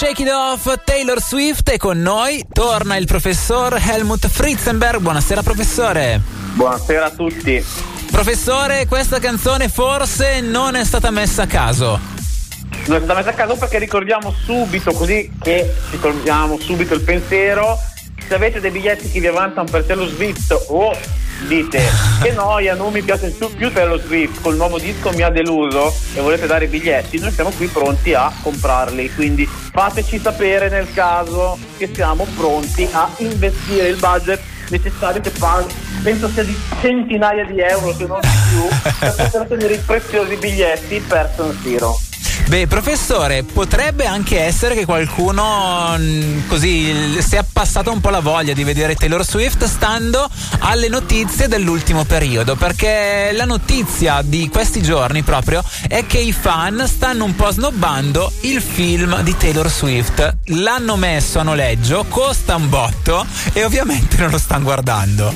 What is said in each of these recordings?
Shake It Off Taylor Swift e con noi torna il professor Helmut Fritzenberg. Buonasera professore. Buonasera a tutti. Professore, questa canzone forse non è stata messa a caso. Non è stata messa a caso perché ricordiamo subito, così che ricordiamo subito il pensiero, se avete dei biglietti che vi avanzano per Taylor Swift o dite che noia, non mi piace più, Taylor Swift, col nuovo disco mi ha deluso e volete dare i biglietti, noi siamo qui pronti a comprarli, quindi fateci sapere nel caso che siamo pronti a investire il budget necessario che paga, penso sia di centinaia di euro se non di più per poter ottenere i preziosi biglietti per San Siro. Beh, professore, potrebbe anche essere che qualcuno mh, così si è passata un po' la voglia di vedere Taylor Swift stando alle notizie dell'ultimo periodo, perché la notizia di questi giorni proprio è che i fan stanno un po' snobbando il film di Taylor Swift. L'hanno messo a noleggio, costa un botto e ovviamente non lo stanno guardando.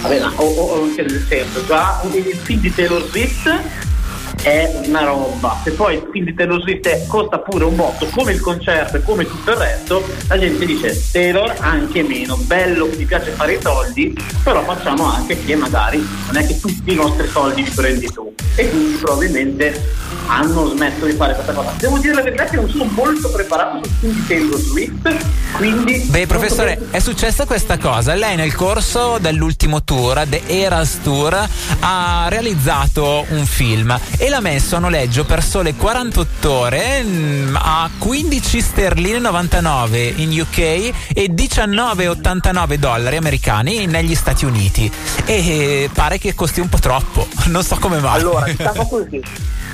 Vabbè, ma o, o, o nel senso, già il film di Taylor Swift è una roba. Se poi il film di Taylor Swift costa pure un botto, come il concerto e come tutto il resto, la gente dice Taylor anche meno, bello, mi piace fare i soldi, però facciamo anche che magari non è che tutti i nostri soldi li prendi tu. E quindi probabilmente hanno smesso di fare questa cosa. Devo dire la verità che non sono molto preparato sul film di Taylor Swift, quindi... Beh, professore, è successa questa cosa. Lei nel corso dell'ultimo tour, The Eras Tour, ha realizzato un film e l'ha messo a noleggio per sole 48 ore mh, a 15 sterline 99 in UK e 19,89 dollari americani negli Stati Uniti. E eh, pare che costi un po' troppo, non so come mai. Allora, diciamo così.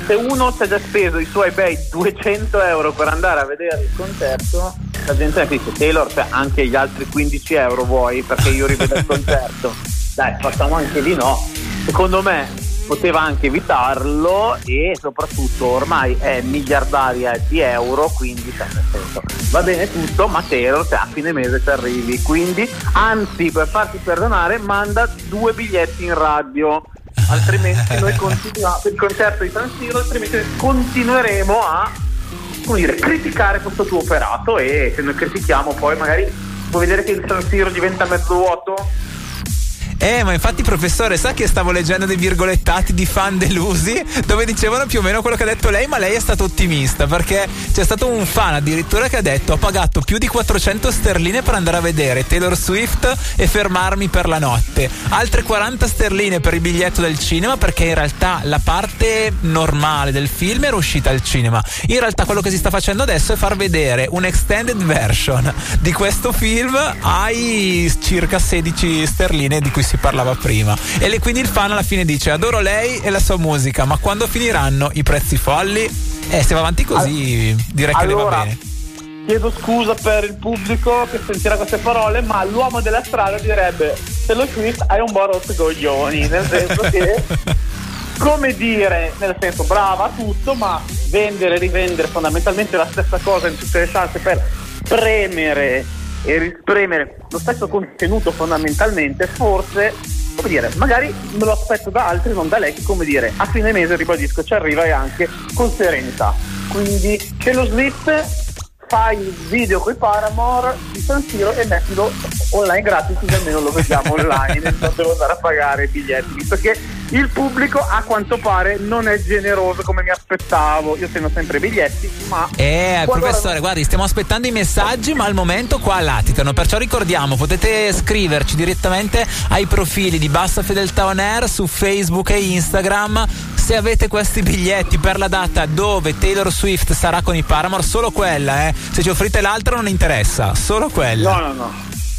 Se uno si è già speso i suoi bei 200 euro per andare a vedere il concerto, la gente dice Taylor, cioè anche gli altri 15 euro vuoi perché io rivedo il concerto. Dai, facciamo anche di no. Secondo me poteva anche evitarlo e soprattutto ormai è miliardaria di euro, quindi cioè, nel senso, va bene tutto, ma Taylor cioè, a fine mese ci arrivi. Quindi, anzi, per farti perdonare, manda due biglietti in radio. Altrimenti noi continuiamo il concerto di San Siro, altrimenti continueremo a dire, criticare questo tuo operato e se noi critichiamo poi magari puoi vedere che il San Siro diventa mezzo vuoto eh, ma infatti, professore, sa che stavo leggendo dei virgolettati di fan delusi dove dicevano più o meno quello che ha detto lei, ma lei è stato ottimista perché c'è stato un fan addirittura che ha detto: Ho pagato più di 400 sterline per andare a vedere Taylor Swift e fermarmi per la notte. Altre 40 sterline per il biglietto del cinema perché in realtà la parte normale del film era uscita al cinema. In realtà quello che si sta facendo adesso è far vedere un extended version di questo film ai circa 16 sterline di cui si parlava prima. E le, quindi il fan alla fine dice: Adoro lei e la sua musica, ma quando finiranno i prezzi folli? Eh, se va avanti così, direi allora, che ne va bene. Chiedo scusa per il pubblico che sentirà queste parole, ma l'uomo della strada direbbe: Se lo Swift hai un po' rotto coglioni, nel senso che. Come dire, nel senso brava tutto, ma vendere e rivendere fondamentalmente la stessa cosa in tutte le salse per premere e rispremere lo stesso contenuto fondamentalmente, forse, come dire, magari me lo aspetto da altri, non da lei, che come dire, a fine mese, ribadisco, ci arriva e anche con serenità. Quindi c'è lo Smith, fai il video con i Paramore di San Siro e mettilo online gratis così almeno lo vediamo online non devo andare a pagare i biglietti visto che il pubblico a quanto pare non è generoso come mi aspettavo io tengo sempre i biglietti ma Eh, professore, guardi, stiamo aspettando i messaggi, ma al momento qua latitano. Perciò ricordiamo, potete scriverci direttamente ai profili di Bassa Fedeltà On Air su Facebook e Instagram se avete questi biglietti per la data dove Taylor Swift sarà con i Paramore, solo quella, eh. Se ci offrite l'altra non interessa, solo quella. No, no, no.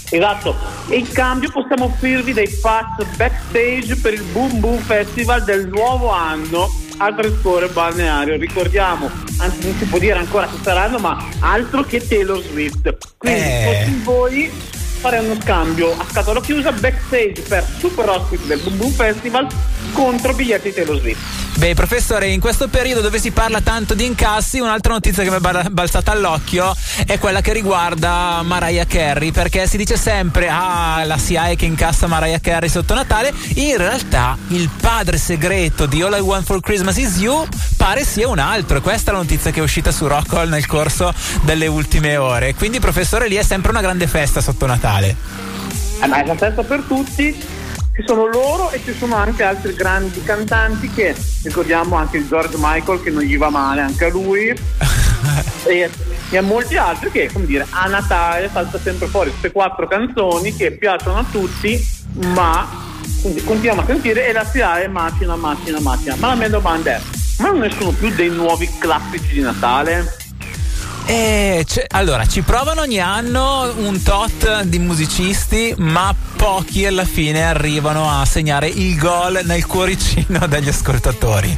Esatto. E in cambio possiamo offrirvi dei pass backstage per il Boom Boom Festival del nuovo anno al Trescore Balneario. Ricordiamo, anzi non si può dire ancora che saranno, ma altro che Taylor Swift. Quindi Eh. voi fare uno scambio a scatola chiusa backstage per super ospiti del Boom Boom Festival contro biglietti Taylor Swift. Beh, professore, in questo periodo dove si parla tanto di incassi, un'altra notizia che mi è balzata all'occhio è quella che riguarda Mariah Carey, perché si dice sempre, ah, la SIAE che incassa Mariah Carey sotto Natale, in realtà il padre segreto di All I Want for Christmas is You pare sia un altro, questa è la notizia che è uscita su Rockall nel corso delle ultime ore, quindi professore lì è sempre una grande festa sotto Natale. Eh, ma è la festa per tutti, ci sono loro e ci sono anche altri grandi cantanti che ricordiamo anche il George Michael che non gli va male anche a lui e, e a molti altri che come dire a Natale salta sempre fuori queste quattro canzoni che piacciono a tutti ma continuiamo a sentire e la SIAE macina macina macina ma la mia domanda è ma non escono più dei nuovi classici di Natale? Eh, allora, ci provano ogni anno un tot di musicisti, ma pochi alla fine arrivano a segnare il gol nel cuoricino degli ascoltatori.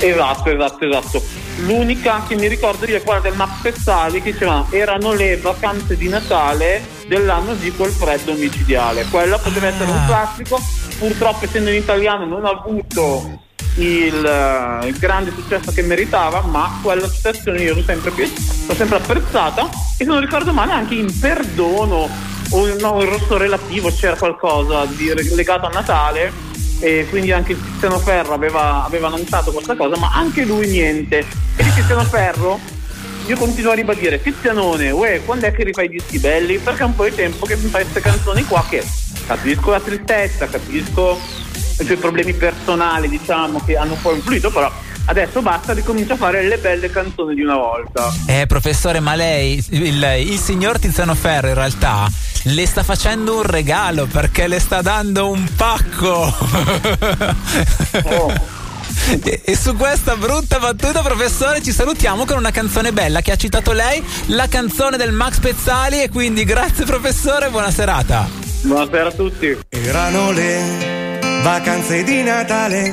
Esatto, esatto, esatto. L'unica che mi ricordo io è quella del Max Pezzali che diceva erano le vacanze di Natale dell'anno di quel freddo micidiale. Quella poteva essere un ah. classico, purtroppo essendo in italiano non ha avuto il, uh, il, grande successo che meritava, ma quella situazione io l'ho sempre, l'ho sempre apprezzata e se non ricordo male anche in perdono o no, il rosso relativo c'era qualcosa di, legato a Natale e quindi anche Cristiano Ferro aveva, aveva annunciato questa cosa, ma anche lui niente. E di Cristiano Ferro io continuo a ribadire, Cristianone, uè, quando è che rifai i dischi belli? Perché è un po' di tempo che mi fai queste canzoni qua che capisco la tristezza, capisco i suoi problemi personali, diciamo, che hanno un po' influito, però adesso basta, ricomincia a fare le belle canzoni di una volta. Eh, professore, ma lei, il, il signor Tiziano Ferro in realtà le sta facendo un regalo perché le sta dando un pacco. Oh. E, e, su questa brutta battuta, professore, ci salutiamo con una canzone bella che ha citato lei, la canzone del Max Pezzali. E quindi grazie, professore, buona serata. Buonasera a tutti. Erano le vacanze di Natale